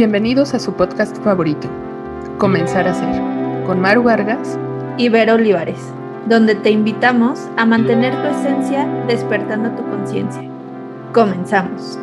Bienvenidos a su podcast favorito, Comenzar a Ser, con Maru Vargas y Vero Olivares, donde te invitamos a mantener tu esencia despertando tu conciencia. Comenzamos.